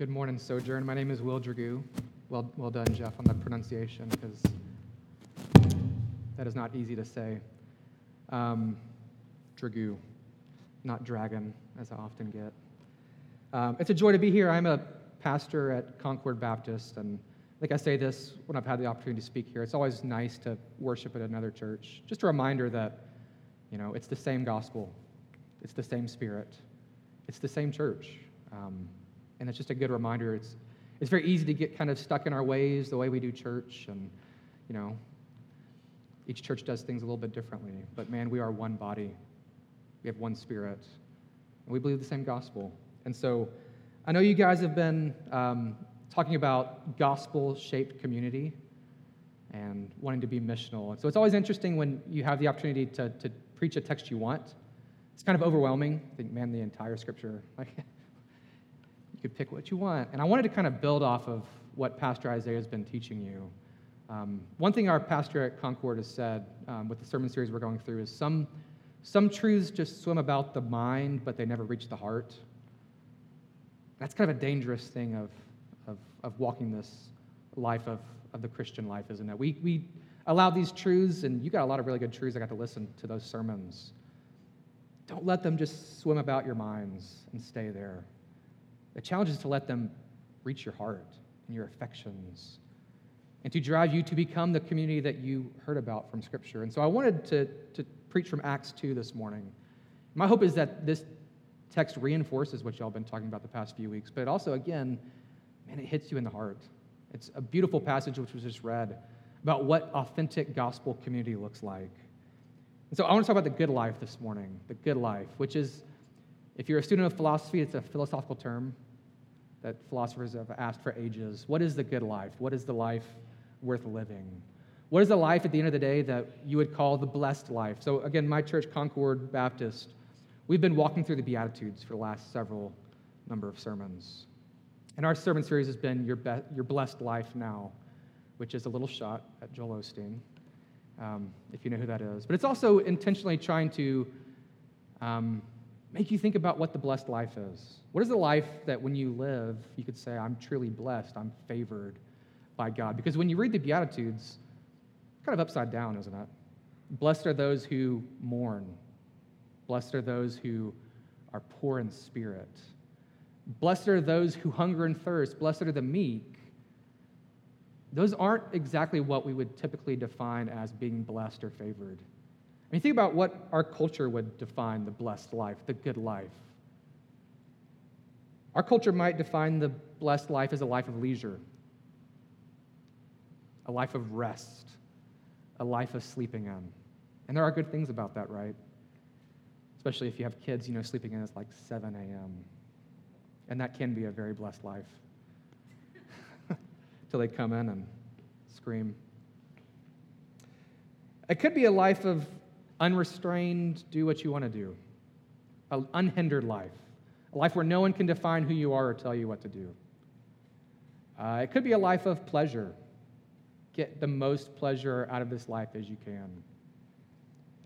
good morning, Sojourn. My name is Will Dragoo. Well, well done, Jeff, on the pronunciation, because that is not easy to say. Um, Dragoo, not dragon, as I often get. Um, it's a joy to be here. I'm a pastor at Concord Baptist, and like I say this when I've had the opportunity to speak here. It's always nice to worship at another church. Just a reminder that, you know, it's the same gospel, it's the same spirit, it's the same church. Um, and it's just a good reminder. It's, it's very easy to get kind of stuck in our ways, the way we do church, and, you know, each church does things a little bit differently. But man, we are one body. We have one spirit. And we believe the same gospel. And so I know you guys have been um, talking about gospel shaped community and wanting to be missional. And so it's always interesting when you have the opportunity to, to preach a text you want. It's kind of overwhelming. I think, man, the entire scripture. Like, you could pick what you want. And I wanted to kind of build off of what Pastor Isaiah has been teaching you. Um, one thing our pastor at Concord has said um, with the sermon series we're going through is some, some truths just swim about the mind, but they never reach the heart. That's kind of a dangerous thing of, of, of walking this life of, of the Christian life, isn't it? We, we allow these truths, and you got a lot of really good truths. I got to listen to those sermons. Don't let them just swim about your minds and stay there. The challenge is to let them reach your heart and your affections and to drive you to become the community that you heard about from Scripture. And so I wanted to, to preach from Acts 2 this morning. My hope is that this text reinforces what y'all have been talking about the past few weeks, but also, again, man, it hits you in the heart. It's a beautiful passage which was just read about what authentic gospel community looks like. And so I want to talk about the good life this morning, the good life, which is if you're a student of philosophy, it's a philosophical term that philosophers have asked for ages. What is the good life? What is the life worth living? What is the life at the end of the day that you would call the blessed life? So, again, my church, Concord Baptist, we've been walking through the Beatitudes for the last several number of sermons. And our sermon series has been Your, Be- Your Blessed Life Now, which is a little shot at Joel Osteen, um, if you know who that is. But it's also intentionally trying to um, make you think about what the blessed life is. What is the life that when you live, you could say, I'm truly blessed, I'm favored by God? Because when you read the Beatitudes, kind of upside down, isn't it? Blessed are those who mourn, blessed are those who are poor in spirit, blessed are those who hunger and thirst, blessed are the meek. Those aren't exactly what we would typically define as being blessed or favored. I mean, think about what our culture would define the blessed life, the good life. Our culture might define the blessed life as a life of leisure, a life of rest, a life of sleeping in. And there are good things about that, right? Especially if you have kids, you know, sleeping in is like 7 a.m. And that can be a very blessed life. Till they come in and scream. It could be a life of unrestrained, do what you want to do, an unhindered life, a life where no one can define who you are or tell you what to do. Uh, it could be a life of pleasure. Get the most pleasure out of this life as you can.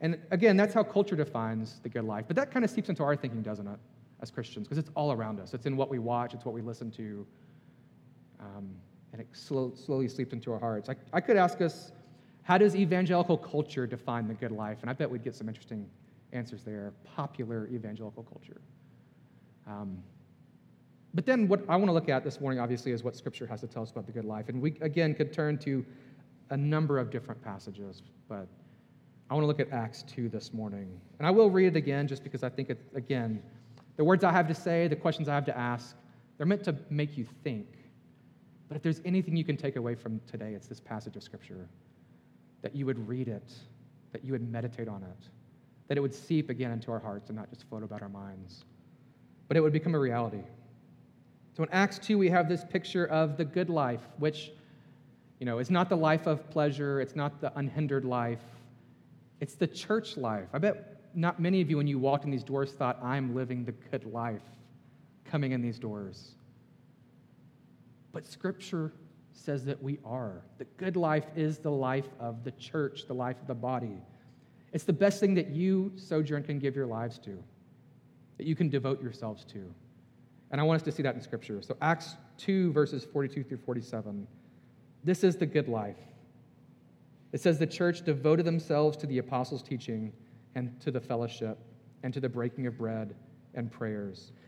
And again, that's how culture defines the good life. But that kind of seeps into our thinking, doesn't it, as Christians? Because it's all around us. It's in what we watch, it's what we listen to. Um, and it slow, slowly seeps into our hearts. I, I could ask us how does evangelical culture define the good life? And I bet we'd get some interesting answers there. Popular evangelical culture. Um, but then, what I want to look at this morning, obviously, is what Scripture has to tell us about the good life. And we, again, could turn to a number of different passages, but I want to look at Acts 2 this morning. And I will read it again just because I think, it, again, the words I have to say, the questions I have to ask, they're meant to make you think. But if there's anything you can take away from today, it's this passage of Scripture that you would read it, that you would meditate on it, that it would seep again into our hearts and not just float about our minds, but it would become a reality. So in Acts 2, we have this picture of the good life, which, you know, is not the life of pleasure, it's not the unhindered life, it's the church life. I bet not many of you, when you walked in these doors, thought, I'm living the good life coming in these doors. But Scripture says that we are. The good life is the life of the church, the life of the body. It's the best thing that you, Sojourn, can give your lives to, that you can devote yourselves to. And I want us to see that in Scripture. So, Acts 2, verses 42 through 47. This is the good life. It says the church devoted themselves to the apostles' teaching and to the fellowship and to the breaking of bread and prayers.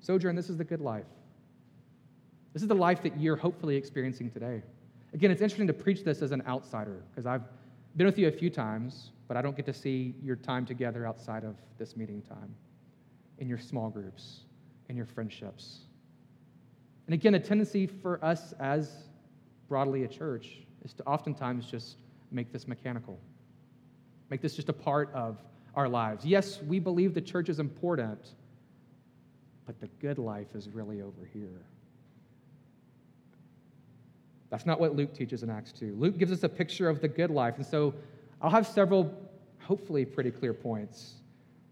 Sojourn, this is the good life. This is the life that you're hopefully experiencing today. Again, it's interesting to preach this as an outsider because I've been with you a few times, but I don't get to see your time together outside of this meeting time, in your small groups, in your friendships. And again, a tendency for us as broadly a church is to oftentimes just make this mechanical, make this just a part of our lives. Yes, we believe the church is important, but the good life is really over here. That's not what Luke teaches in Acts 2. Luke gives us a picture of the good life. And so I'll have several, hopefully, pretty clear points.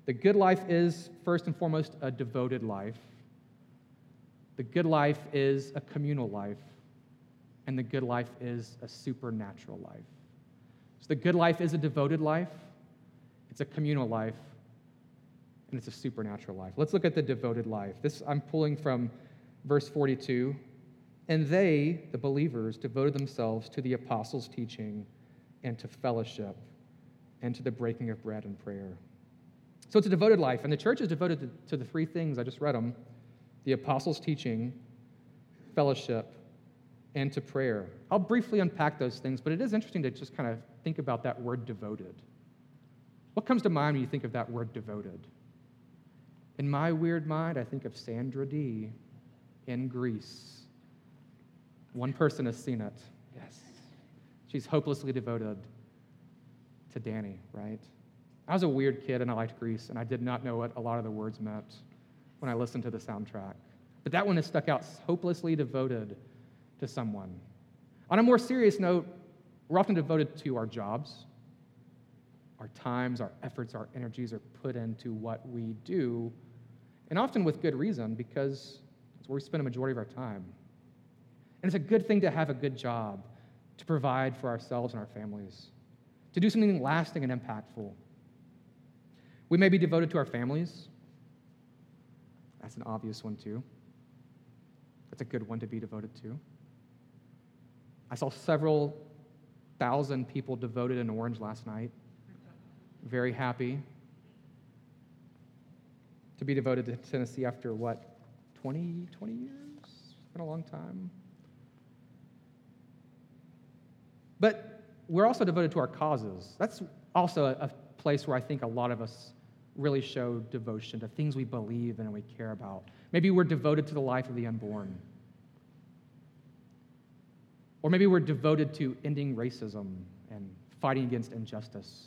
The good life is, first and foremost, a devoted life. The good life is a communal life. And the good life is a supernatural life. So the good life is a devoted life, it's a communal life, and it's a supernatural life. Let's look at the devoted life. This I'm pulling from verse 42. And they, the believers, devoted themselves to the apostles' teaching and to fellowship and to the breaking of bread and prayer. So it's a devoted life, and the church is devoted to, the three things. I just read them the apostles' teaching, fellowship, and to prayer. I'll briefly unpack those things, but it is interesting to just kind of think about that word devoted. What comes to mind when you think of that word devoted? In my weird mind, I think of Sandra Dee in Grease. One person has seen it. Yes. She's hopelessly devoted to Danny, right? I was a weird kid and I liked Grease, and I did not know what a lot of the words meant when I listened to the soundtrack. But that one has stuck out hopelessly devoted to someone. On a more serious note, we're often devoted to our jobs. Our times, our efforts, our energies are put into what we do, and often with good reason because it's where we spend a majority of our time. And it's a good thing to have a good job, to provide for ourselves and our families, to do something lasting and impactful. We may be devoted to our families. That's an obvious one, too. That's a good one to be devoted to. I saw several thousand people devoted in Orange last night. Very happy to be devoted to Tennessee after what, 20, 20 years? It's been a long time. But we're also devoted to our causes. That's also a, a place where I think a lot of us really show devotion to things we believe in and we care about. Maybe we're devoted to the life of the unborn. Or maybe we're devoted to ending racism and fighting against injustice.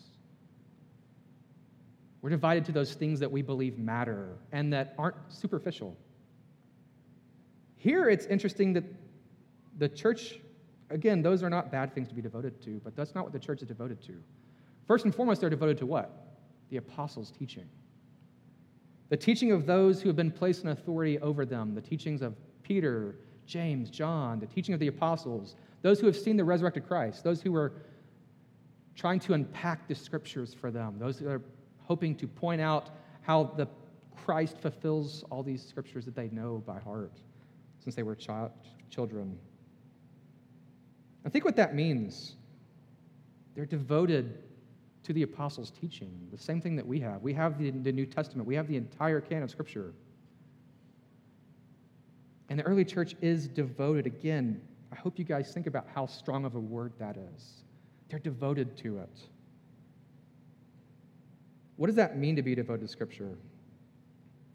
We're divided to those things that we believe matter and that aren't superficial. Here it's interesting that the church, again, those are not bad things to be devoted to, but that's not what the church is devoted to. First and foremost, they're devoted to what? The apostles' teaching. The teaching of those who have been placed in authority over them, the teachings of Peter, James, John, the teaching of the apostles, those who have seen the resurrected Christ, those who were trying to unpack the scriptures for them, those who are hoping to point out how the Christ fulfills all these scriptures that they know by heart since they were child, children. I think what that means, they're devoted to the apostles' teaching, the same thing that we have. We have the, the New Testament, we have the entire canon of Scripture. And the early church is devoted. Again, I hope you guys think about how strong of a word that is. They're devoted to it. What does that mean to be devoted to Scripture?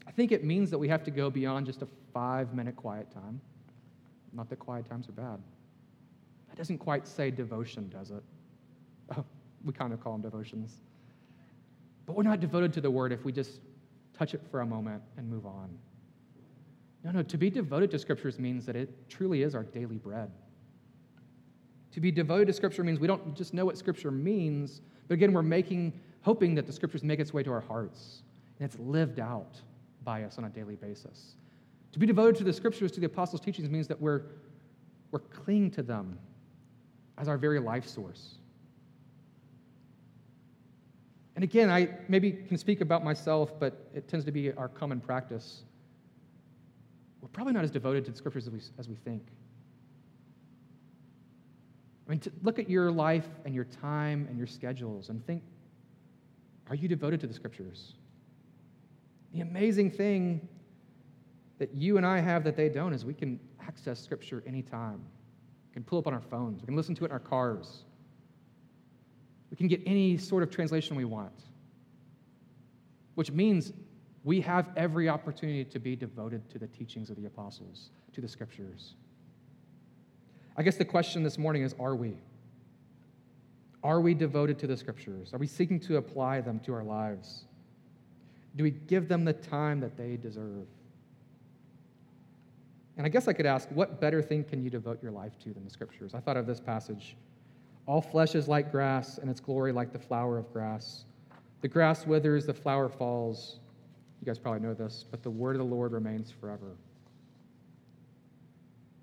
I think it means that we have to go beyond just a five minute quiet time. Not that quiet times are bad. That doesn't quite say devotion, does it? Oh, we kind of call them devotions. But we're not devoted to the word if we just touch it for a moment and move on. No, no, to be devoted to scriptures means that it truly is our daily bread. To be devoted to scripture means we don't just know what scripture means, but again, we're making, hoping that the scriptures make its way to our hearts and it's lived out by us on a daily basis. To be devoted to the scriptures, to the apostles' teachings, means that we're, we're clinging to them as our very life source. And again, I maybe can speak about myself, but it tends to be our common practice. We're probably not as devoted to the scriptures as we, as we think. I mean, look at your life and your time and your schedules and think are you devoted to the scriptures? The amazing thing that you and I have that they don't is we can access scripture anytime. We can pull up on our phones, we can listen to it in our cars. We can get any sort of translation we want, which means we have every opportunity to be devoted to the teachings of the apostles, to the scriptures. I guess the question this morning is are we? Are we devoted to the scriptures? Are we seeking to apply them to our lives? Do we give them the time that they deserve? And I guess I could ask, what better thing can you devote your life to than the scriptures? I thought of this passage all flesh is like grass, and its glory like the flower of grass. The grass withers, the flower falls. You guys probably know this, but the word of the Lord remains forever.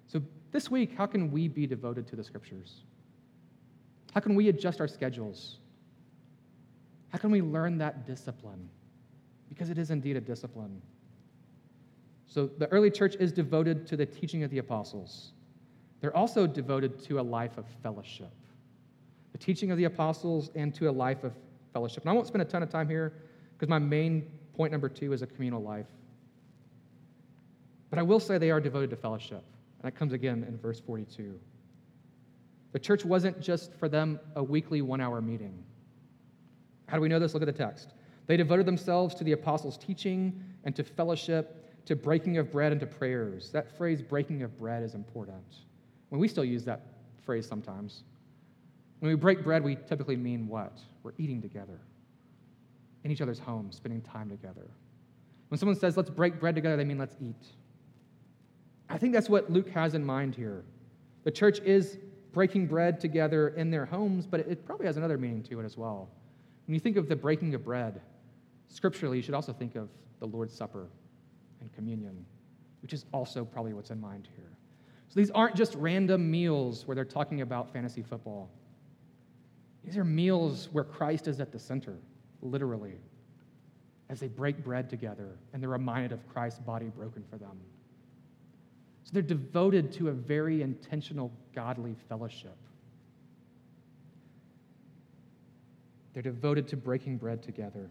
So, this week, how can we be devoted to the scriptures? How can we adjust our schedules? How can we learn that discipline? Because it is indeed a discipline. So, the early church is devoted to the teaching of the apostles. They're also devoted to a life of fellowship the teaching of the apostles, and to a life of fellowship. And I won't spend a ton of time here because my main point number two is a communal life. But I will say they are devoted to fellowship. And that comes again in verse 42. The church wasn't just for them a weekly one hour meeting. How do we know this? Look at the text. They devoted themselves to the apostles' teaching and to fellowship, to breaking of bread and to prayers. That phrase, breaking of bread, is important. When we still use that phrase sometimes. When we break bread, we typically mean what? We're eating together in each other's homes, spending time together. When someone says, let's break bread together, they mean let's eat. I think that's what Luke has in mind here. The church is breaking bread together in their homes, but it probably has another meaning to it as well. When you think of the breaking of bread, scripturally, you should also think of the Lord's Supper and communion, which is also probably what's in mind here. So these aren't just random meals where they're talking about fantasy football. These are meals where Christ is at the center, literally, as they break bread together and they're reminded of Christ's body broken for them. So they're devoted to a very intentional, godly fellowship. They're devoted to breaking bread together.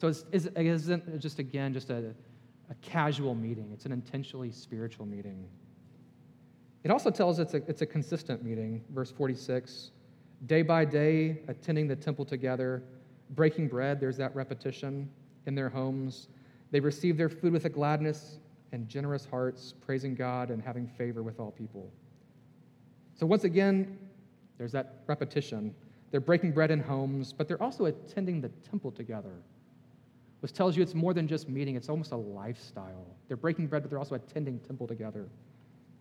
So it's, it isn't just, again, just a, a casual meeting, it's an intentionally spiritual meeting. It also tells it's a, it's a consistent meeting. Verse 46 day by day, attending the temple together, breaking bread, there's that repetition in their homes. They receive their food with a gladness and generous hearts, praising God and having favor with all people. So, once again, there's that repetition. They're breaking bread in homes, but they're also attending the temple together, which tells you it's more than just meeting, it's almost a lifestyle. They're breaking bread, but they're also attending temple together.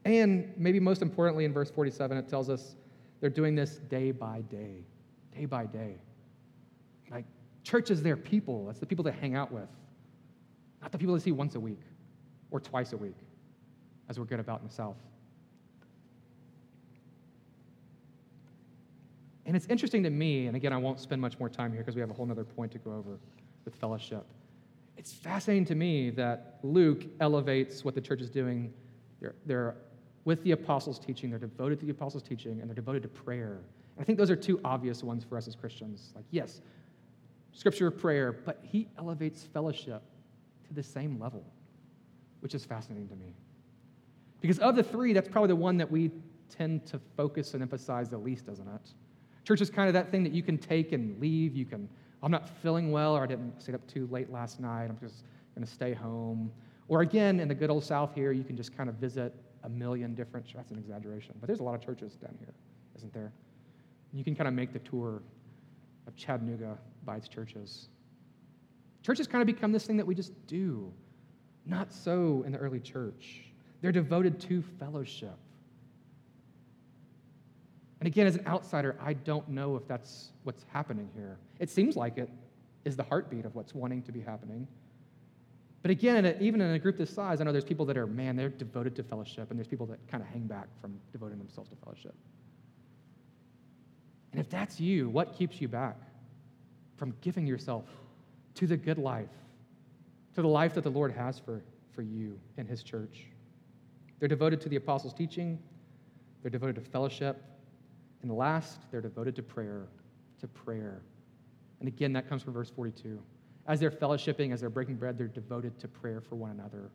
And maybe most importantly, in verse 47, it tells us they're doing this day by day, day by day. Like, church is their people. It's the people they hang out with, not the people they see once a week or twice a week, as we're good about in the South. And it's interesting to me, and again, I won't spend much more time here because we have a whole other point to go over with fellowship. It's fascinating to me that Luke elevates what the church is doing. They're, they're with the apostles' teaching, they're devoted to the apostles' teaching, and they're devoted to prayer. And I think those are two obvious ones for us as Christians. Like, yes, scripture, prayer, but he elevates fellowship to the same level, which is fascinating to me. Because of the three, that's probably the one that we tend to focus and emphasize the least, doesn't it? Church is kind of that thing that you can take and leave. You can, I'm not feeling well, or I didn't stay up too late last night. I'm just going to stay home. Or again, in the good old South here, you can just kind of visit a million different, that's an exaggeration, but there's a lot of churches down here, isn't there? You can kind of make the tour of Chattanooga by its churches. Churches kind of become this thing that we just do. Not so in the early church. They're devoted to fellowship. And again, as an outsider, I don't know if that's what's happening here. It seems like it is the heartbeat of what's wanting to be happening. But again, even in a group this size, I know there's people that are, man, they're devoted to fellowship, and there's people that kind of hang back from devoting themselves to fellowship. And if that's you, what keeps you back from giving yourself to the good life, to the life that the Lord has for, for you and His church? They're devoted to the apostles' teaching, they're devoted to fellowship, and last, they're devoted to prayer, to prayer. And again, that comes from verse 42. As they're fellowshipping, as they're breaking bread, they're devoted to prayer for one another.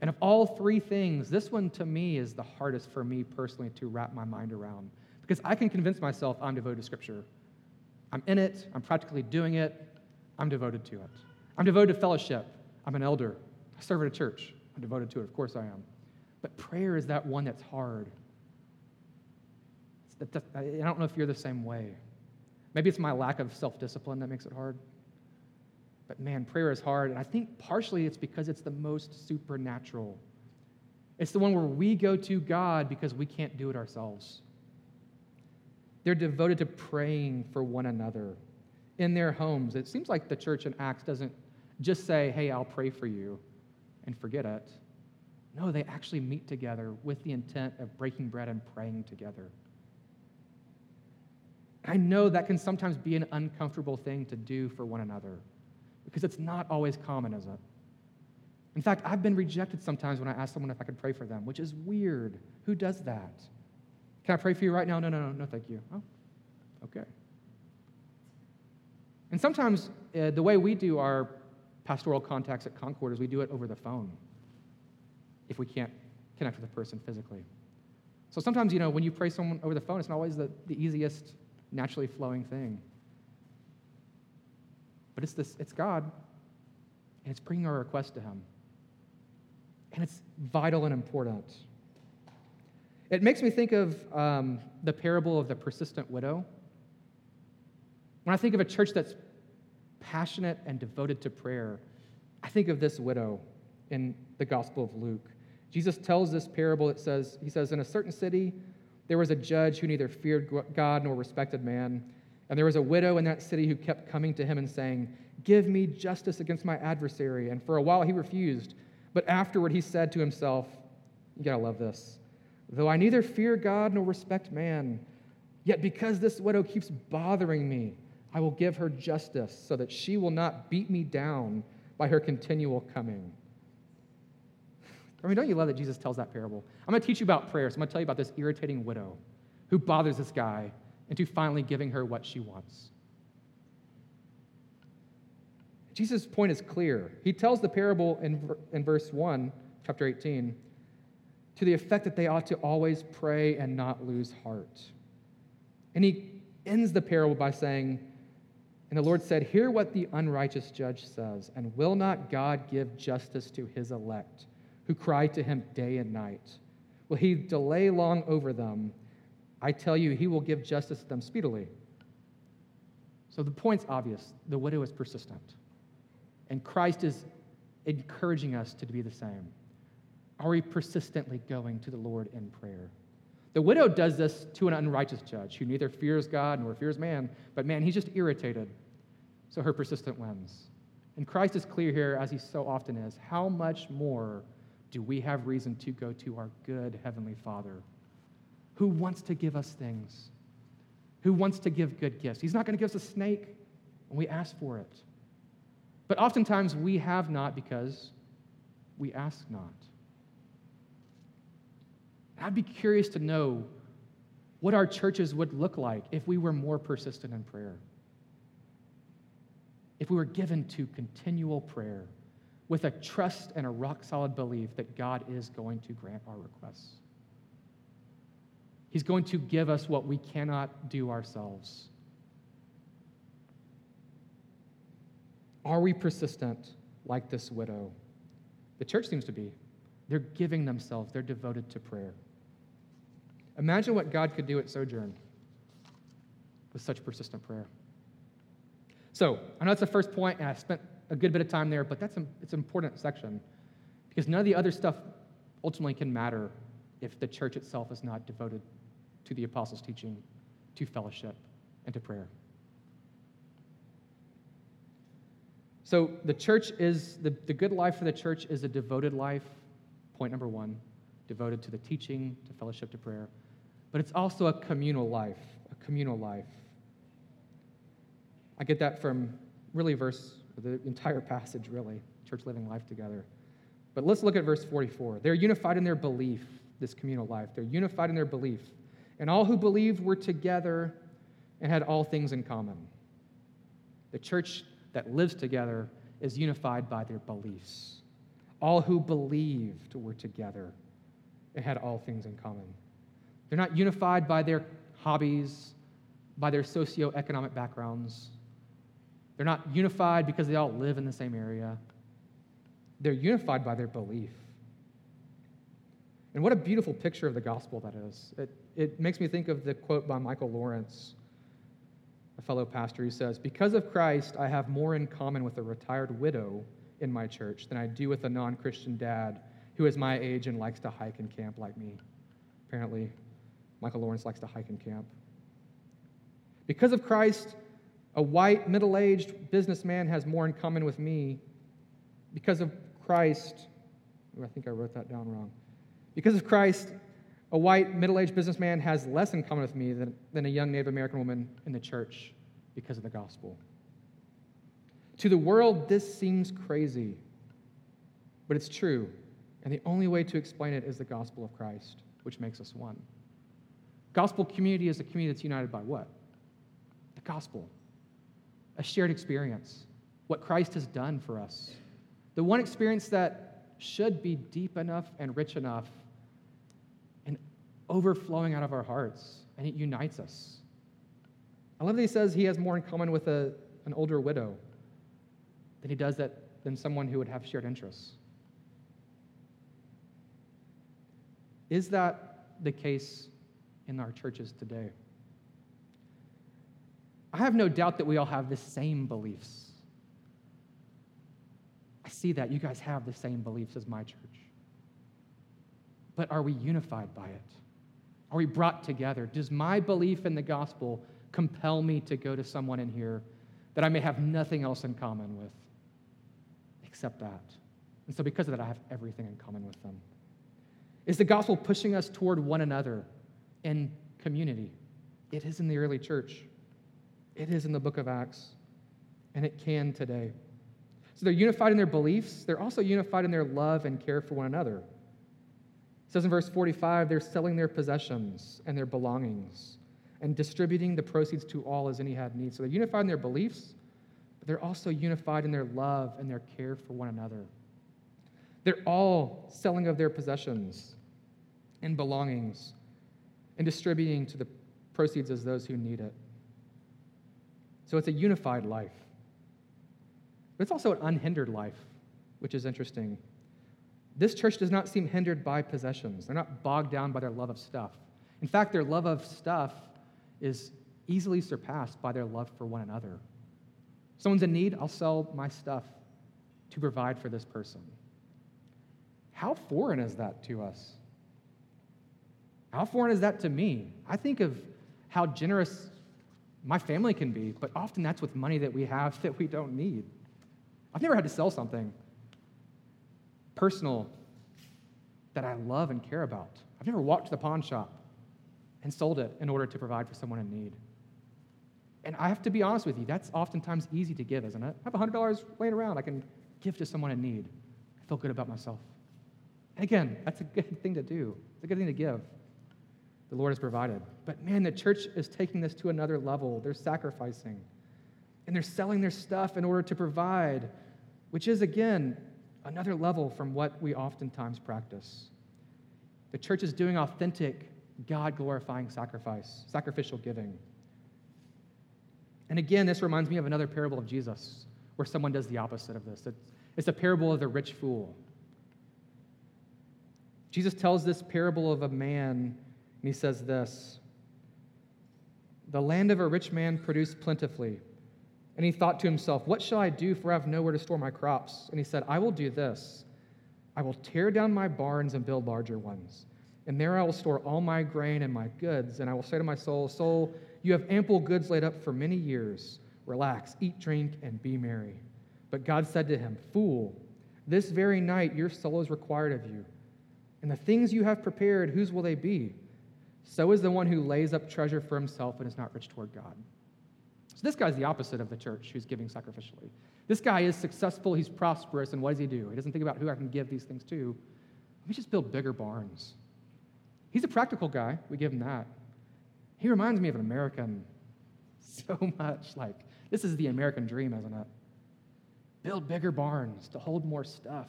And of all three things, this one to me is the hardest for me personally to wrap my mind around because I can convince myself I'm devoted to Scripture. I'm in it, I'm practically doing it, I'm devoted to it. I'm devoted to fellowship. I'm an elder. I serve at a church. I'm devoted to it. Of course I am. But prayer is that one that's hard. I don't know if you're the same way. Maybe it's my lack of self discipline that makes it hard. But man, prayer is hard. And I think partially it's because it's the most supernatural. It's the one where we go to God because we can't do it ourselves. They're devoted to praying for one another in their homes. It seems like the church in Acts doesn't just say, hey, I'll pray for you and forget it. No, they actually meet together with the intent of breaking bread and praying together. I know that can sometimes be an uncomfortable thing to do for one another because it's not always common, is it? In fact, I've been rejected sometimes when I ask someone if I could pray for them, which is weird. Who does that? Can I pray for you right now? No, no, no, no, thank you. Oh, okay. And sometimes uh, the way we do our pastoral contacts at Concord is we do it over the phone if we can't connect with a person physically. So sometimes, you know, when you pray someone over the phone, it's not always the, the easiest, naturally flowing thing. But it's, this, it's God, and it's bringing our request to Him. And it's vital and important. It makes me think of um, the parable of the persistent widow. When I think of a church that's passionate and devoted to prayer, I think of this widow in the Gospel of Luke. Jesus tells this parable. It says, He says, In a certain city, there was a judge who neither feared God nor respected man. And there was a widow in that city who kept coming to him and saying, Give me justice against my adversary. And for a while he refused. But afterward he said to himself, You gotta love this. Though I neither fear God nor respect man, yet because this widow keeps bothering me, I will give her justice so that she will not beat me down by her continual coming. I mean, don't you love that Jesus tells that parable? I'm going to teach you about prayer. I'm going to tell you about this irritating widow who bothers this guy into finally giving her what she wants. Jesus' point is clear. He tells the parable in, in verse 1, chapter 18, to the effect that they ought to always pray and not lose heart. And he ends the parable by saying, and the Lord said, Hear what the unrighteous judge says, and will not God give justice to his elect, who cry to him day and night? Will he delay long over them? I tell you, he will give justice to them speedily. So the point's obvious the widow is persistent. And Christ is encouraging us to be the same. Are we persistently going to the Lord in prayer? The widow does this to an unrighteous judge who neither fears God nor fears man, but man, he's just irritated. So her persistent wins. And Christ is clear here, as he so often is. How much more do we have reason to go to our good Heavenly Father who wants to give us things, who wants to give good gifts? He's not going to give us a snake when we ask for it. But oftentimes we have not because we ask not. I'd be curious to know what our churches would look like if we were more persistent in prayer. If we were given to continual prayer with a trust and a rock solid belief that God is going to grant our requests. He's going to give us what we cannot do ourselves. Are we persistent like this widow? The church seems to be. They're giving themselves, they're devoted to prayer. Imagine what God could do at Sojourn with such persistent prayer. So, I know that's the first point, and I spent a good bit of time there, but that's a, it's an important section because none of the other stuff ultimately can matter if the church itself is not devoted to the apostles' teaching, to fellowship, and to prayer. So the church is, the, the good life for the church is a devoted life, point number one, devoted to the teaching, to fellowship, to prayer. But it's also a communal life, a communal life. I get that from really verse, the entire passage, really, church living life together. But let's look at verse 44. They're unified in their belief, this communal life. They're unified in their belief. And all who believed were together and had all things in common. The church that lives together is unified by their beliefs. All who believed were together and had all things in common. They're not unified by their hobbies, by their socioeconomic backgrounds. They're not unified because they all live in the same area. They're unified by their belief. And what a beautiful picture of the gospel that is. It, it makes me think of the quote by Michael Lawrence, a fellow pastor, who says, Because of Christ, I have more in common with a retired widow in my church than I do with a non Christian dad who is my age and likes to hike and camp like me. Apparently, Michael Lawrence likes to hike and camp. Because of Christ, a white, middle aged businessman has more in common with me. Because of Christ, I think I wrote that down wrong. Because of Christ, a white, middle aged businessman has less in common with me than, than a young Native American woman in the church because of the gospel. To the world, this seems crazy, but it's true. And the only way to explain it is the gospel of Christ, which makes us one. Gospel community is a community that's united by what? The gospel, a shared experience, what Christ has done for us. The one experience that should be deep enough and rich enough and overflowing out of our hearts, and it unites us. I love that he says he has more in common with a, an older widow than he does that than someone who would have shared interests. Is that the case in our churches today? I have no doubt that we all have the same beliefs. I see that you guys have the same beliefs as my church. But are we unified by it? Are we brought together? Does my belief in the gospel compel me to go to someone in here that I may have nothing else in common with except that? And so, because of that, I have everything in common with them. Is the gospel pushing us toward one another in community? It is in the early church, it is in the book of Acts, and it can today. So they're unified in their beliefs, they're also unified in their love and care for one another. It says in verse 45 they're selling their possessions and their belongings and distributing the proceeds to all as any had need. So they're unified in their beliefs, but they're also unified in their love and their care for one another. They're all selling of their possessions and belongings and distributing to the proceeds as those who need it. So it's a unified life. But it's also an unhindered life, which is interesting. This church does not seem hindered by possessions. They're not bogged down by their love of stuff. In fact, their love of stuff is easily surpassed by their love for one another. Someone's in need, I'll sell my stuff to provide for this person. How foreign is that to us? How foreign is that to me? I think of how generous my family can be, but often that's with money that we have that we don't need. I've never had to sell something personal that I love and care about. I've never walked to the pawn shop and sold it in order to provide for someone in need. And I have to be honest with you, that's oftentimes easy to give, isn't it? I have $100 laying around. I can give to someone in need. I feel good about myself. And again, that's a good thing to do, it's a good thing to give. The Lord has provided. But man, the church is taking this to another level. They're sacrificing and they're selling their stuff in order to provide, which is, again, another level from what we oftentimes practice. The church is doing authentic, God glorifying sacrifice, sacrificial giving. And again, this reminds me of another parable of Jesus where someone does the opposite of this. It's, a parable of the rich fool. Jesus tells this parable of a man, and he says this The land of a rich man produced plentifully. And he thought to himself, What shall I do, for I have nowhere to store my crops? And he said, I will do this I will tear down my barns and build larger ones. And there I will store all my grain and my goods. And I will say to my soul, Soul, you have ample goods laid up for many years. Relax, eat, drink, and be merry. But God said to him, Fool, this very night your soul is required of you. And the things you have prepared, whose will they be? So is the one who lays up treasure for himself and is not rich toward God. So this guy's the opposite of the church who's giving sacrificially. This guy is successful, he's prosperous, and what does he do? He doesn't think about who I can give these things to. Let me just build bigger barns. He's a practical guy, we give him that. He reminds me of an American so much. Like, this is the American dream, isn't it? Build bigger barns to hold more stuff.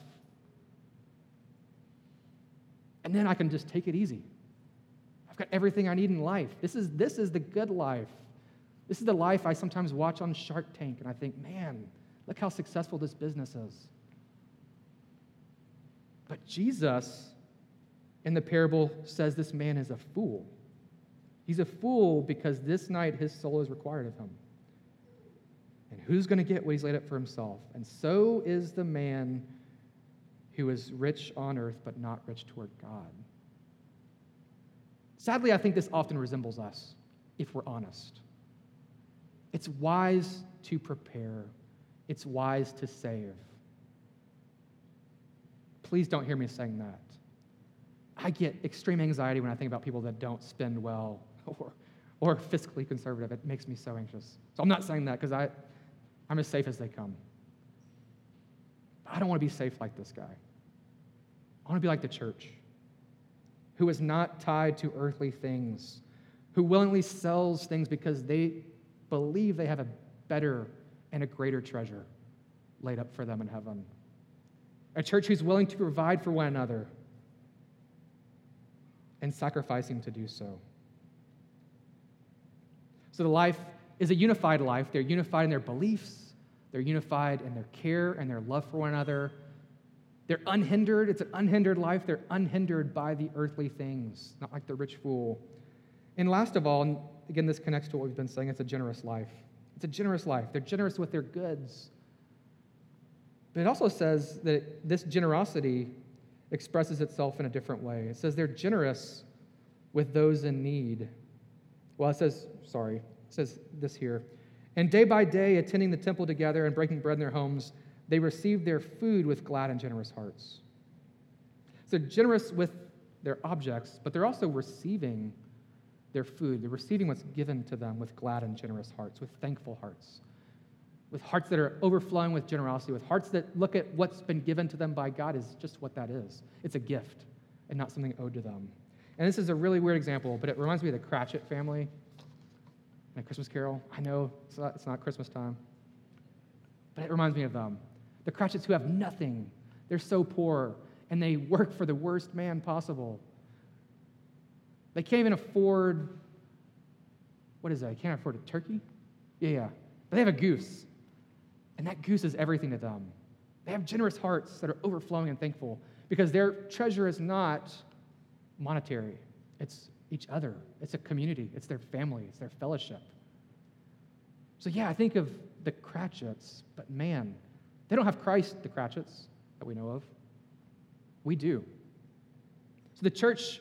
And then I can just take it easy. I've got everything I need in life. This is, this is the good life. This is the life I sometimes watch on Shark Tank, and I think, man, look how successful this business is. But Jesus in the parable says this man is a fool. He's a fool because this night his soul is required of him. And who's going to get what he's laid up for himself? And so is the man who is rich on earth but not rich toward God. Sadly, I think this often resembles us, if we're honest. It's wise to prepare, it's wise to save. Please don't hear me saying that. I get extreme anxiety when I think about people that don't spend well or, or fiscally conservative. It makes me so anxious. So I'm not saying that because I'm as safe as they come. I don't want to be safe like this guy. I want to be like the church, who is not tied to earthly things, who willingly sells things because they believe they have a better and a greater treasure laid up for them in heaven. A church who's willing to provide for one another and sacrificing to do so. So the life is a unified life. They're unified in their beliefs, they're unified in their care and their love for one another. They're unhindered. It's an unhindered life. They're unhindered by the earthly things, not like the rich fool. And last of all, and again, this connects to what we've been saying, it's a generous life. It's a generous life. They're generous with their goods. But it also says that this generosity expresses itself in a different way. It says they're generous with those in need. Well, it says, sorry, it says this here. And day by day, attending the temple together and breaking bread in their homes, they received their food with glad and generous hearts. So, generous with their objects, but they're also receiving their food. They're receiving what's given to them with glad and generous hearts, with thankful hearts, with hearts that are overflowing with generosity, with hearts that look at what's been given to them by God as just what that is. It's a gift and not something owed to them. And this is a really weird example, but it reminds me of the Cratchit family in Christmas Carol. I know it's not, it's not Christmas time, but it reminds me of them. The Cratchits who have nothing, they're so poor, and they work for the worst man possible. They can't even afford, what is that? They can't afford a turkey? Yeah, yeah. But they have a goose, and that goose is everything to them. They have generous hearts that are overflowing and thankful because their treasure is not monetary, it's each other, it's a community, it's their family, it's their fellowship. So, yeah, I think of the Cratchits, but man, they don't have Christ, the Cratchits, that we know of. We do. So the church,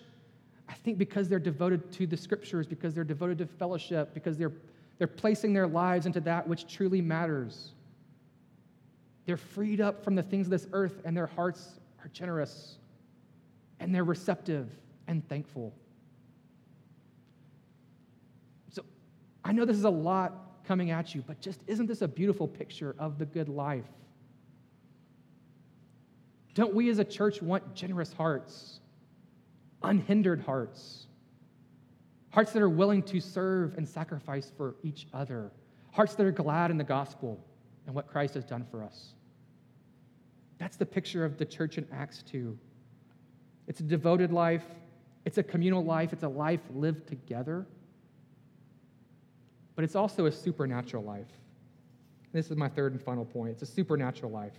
I think because they're devoted to the scriptures, because they're devoted to fellowship, because they're, they're placing their lives into that which truly matters, they're freed up from the things of this earth and their hearts are generous and they're receptive and thankful. So I know this is a lot coming at you, but just isn't this a beautiful picture of the good life? Don't we as a church want generous hearts, unhindered hearts, hearts that are willing to serve and sacrifice for each other, hearts that are glad in the gospel and what Christ has done for us? That's the picture of the church in Acts 2. It's a devoted life, it's a communal life, it's a life lived together, but it's also a supernatural life. This is my third and final point. It's a supernatural life.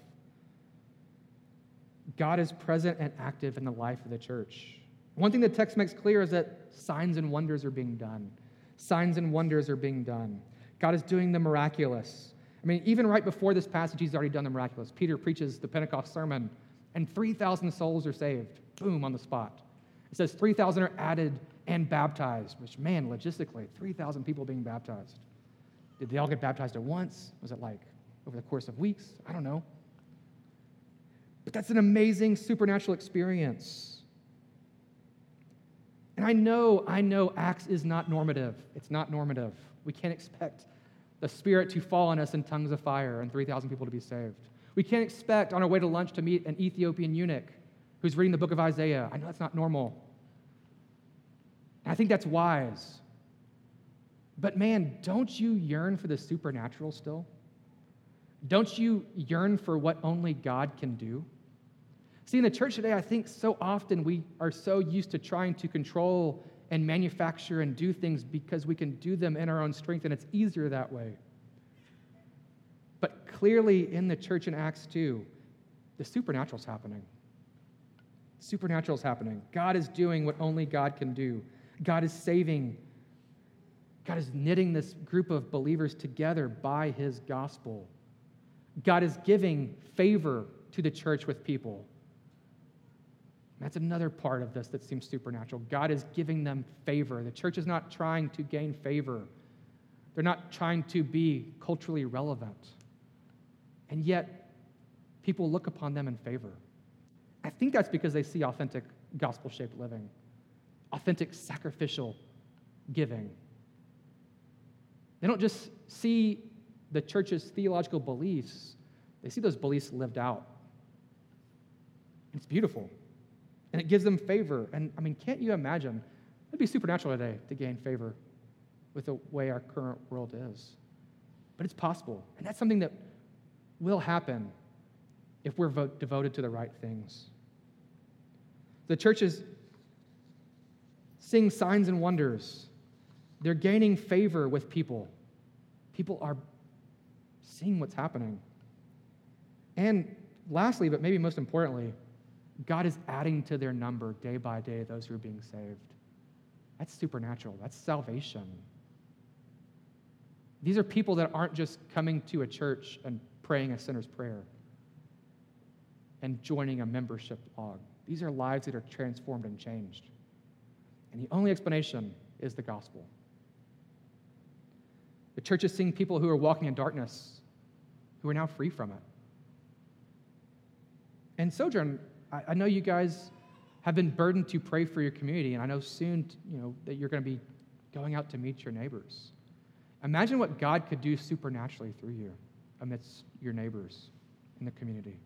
God is present and active in the life of the church. One thing the text makes clear is that signs and wonders are being done. Signs and wonders are being done. God is doing the miraculous. I mean, even right before this passage, he's already done the miraculous. Peter preaches the Pentecost sermon, and 3,000 souls are saved. Boom, on the spot. It says 3,000 are added and baptized, which, man, logistically, 3,000 people being baptized. Did they all get baptized at once? Was it like over the course of weeks? I don't know. But that's an amazing supernatural experience. And I know, I know Acts is not normative. It's not normative. We can't expect the Spirit to fall on us in tongues of fire and 3,000 people to be saved. We can't expect on our way to lunch to meet an Ethiopian eunuch who's reading the book of Isaiah. I know that's not normal. And I think that's wise. But man, don't you yearn for the supernatural still? Don't you yearn for what only God can do? See, in the church today, I think so often we are so used to trying to control and manufacture and do things because we can do them in our own strength, and it's easier that way. But clearly, in the church in Acts 2, the supernatural is happening. Supernatural is happening. God is doing what only God can do. God is saving. God is knitting this group of believers together by his gospel. God is giving favor to the church with people. That's another part of this that seems supernatural. God is giving them favor. The church is not trying to gain favor, they're not trying to be culturally relevant. And yet, people look upon them in favor. I think that's because they see authentic gospel shaped living, authentic sacrificial giving. They don't just see the church's theological beliefs, they see those beliefs lived out. It's beautiful and it gives them favor. And I mean, can't you imagine? It'd be supernatural today to gain favor with the way our current world is. But it's possible. And that's something that will happen if we're vo- devoted to the right things. The churches sing signs and wonders, they're gaining favor with people. People are seeing what's happening. And lastly, but maybe most importantly, God is adding to their number day by day those who are being saved. That's supernatural, that's salvation. These are people that aren't just coming to a church and praying a sinner's prayer and joining a membership log. These are lives that are transformed and changed. And the only explanation is the gospel. The church is seeing people who are walking in darkness who are now free from it. And Sojourn I, I know you guys have been burdened to pray for your community, and I know soon, you know, that you're going to be going out to meet your neighbors. Imagine what God could do supernaturally through you amidst your neighbors in the community.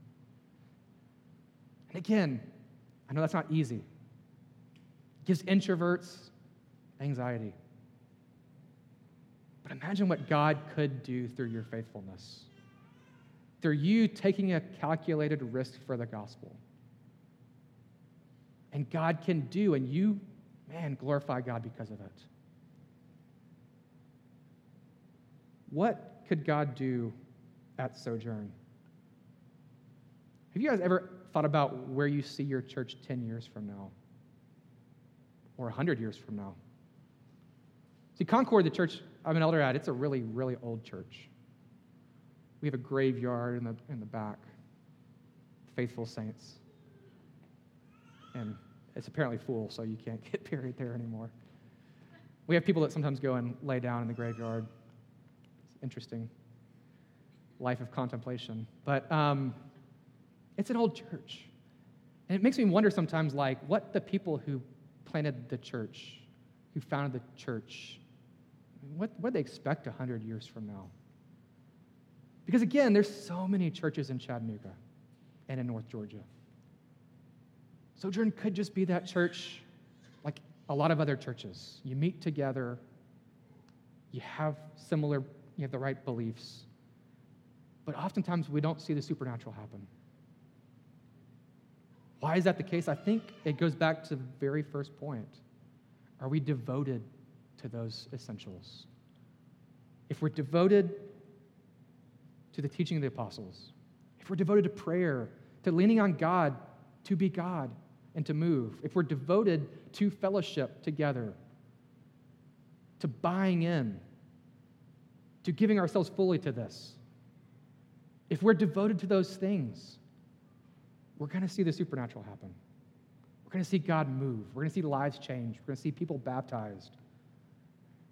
And again, I know that's not easy. It gives introverts anxiety. But imagine what God could do through your faithfulness, through you taking a calculated risk for the gospel and God can do, and you, man, glorify God because of it. What could God do at Sojourn? Have you guys ever thought about where you see your church 10 years from now? Or 100 years from now? See, Concord, the church I'm an elder at, it's a really, really old church. We have a graveyard in the, in the back, faithful saints and it's apparently full, so you can't get buried there anymore. We have people that sometimes go and lay down in the graveyard. It's interesting. Life of contemplation. But um, it's an old church. And it makes me wonder sometimes, like, what the people who planted the church, who founded the church, what, what they expect 100 years from now? Because again, there's so many churches in Chattanooga and in North Georgia. Sojourn could just be that church like a lot of other churches. You meet together, you have similar, you have the right beliefs, but oftentimes we don't see the supernatural happen. Why is that the case? I think it goes back to the very first point. Are we devoted to those essentials? If we're devoted to the teaching of the apostles, if we're devoted to prayer, to leaning on God to be God, and to move, if we're devoted to fellowship together, to buying in, to giving ourselves fully to this, if we're devoted to those things, we're going to see the supernatural happen. We're going to see God move. We're going to see lives change. We're going to see people baptized.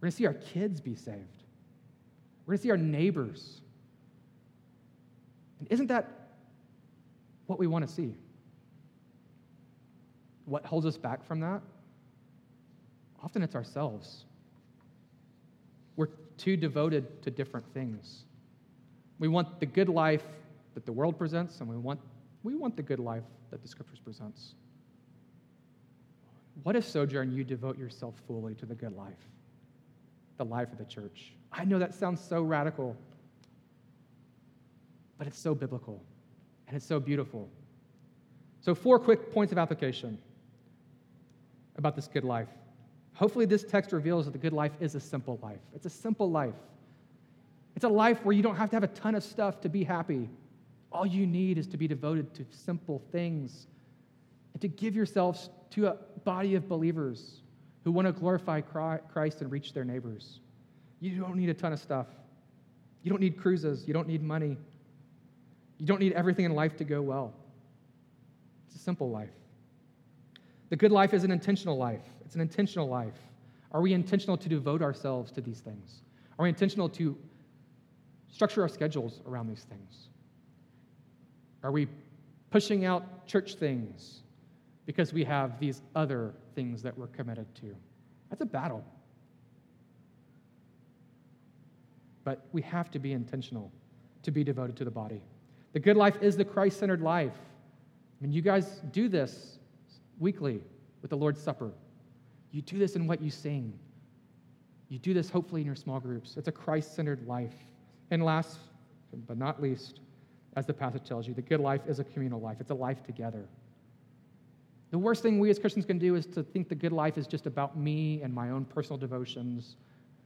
We're going to see our kids be saved. We're going to see our neighbors. And isn't that what we want to see? What holds us back from that? Often it's ourselves. We're too devoted to different things. We want the good life that the world presents, and we want, we want the good life that the scriptures presents. What if, Sojourn, you devote yourself fully to the good life, the life of the church? I know that sounds so radical, but it's so biblical and it's so beautiful. So, four quick points of application about this good life. Hopefully, this text reveals that the good life is a simple life. It's a simple life. It's a life where you don't have to have a ton of stuff to be happy. All you need is to be devoted to simple things and to give yourselves to a body of believers who want to glorify Christ and reach their neighbors. You don't need a ton of stuff. You don't need cruises. You don't need money. You don't need everything in life to go well. It's a simple life. The good life is an intentional life. It's an intentional life. Are we intentional to devote ourselves to these things? Are we intentional to structure our schedules around these things? Are we pushing out church things because we have these other things that we're committed to? That's a battle. But we have to be intentional to be devoted to the body. The good life is the Christ centered life. I mean, you guys do this weekly with the Lord's Supper. You do this in what you sing. You do this hopefully in your small groups. It's a Christ centered life. And last but not least, as the passage tells you, the good life is a communal life, it's a life together. The worst thing we as Christians can do is to think the good life is just about me and my own personal devotions,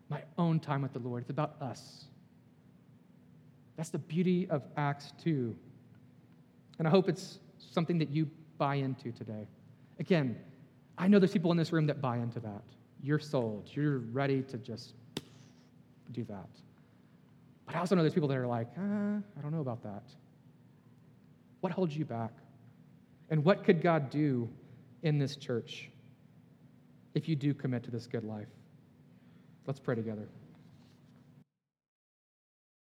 my own time with the Lord. It's about us. That's the beauty of Acts 2. And I hope it's something that you buy into today. Again, I know there's people in this room that buy into that. You're sold. You're ready to just do that. But I also know there's people that are like, uh, I don't know about that. What holds you back? And what could God do in this church if you do commit to this good life? Let's pray together.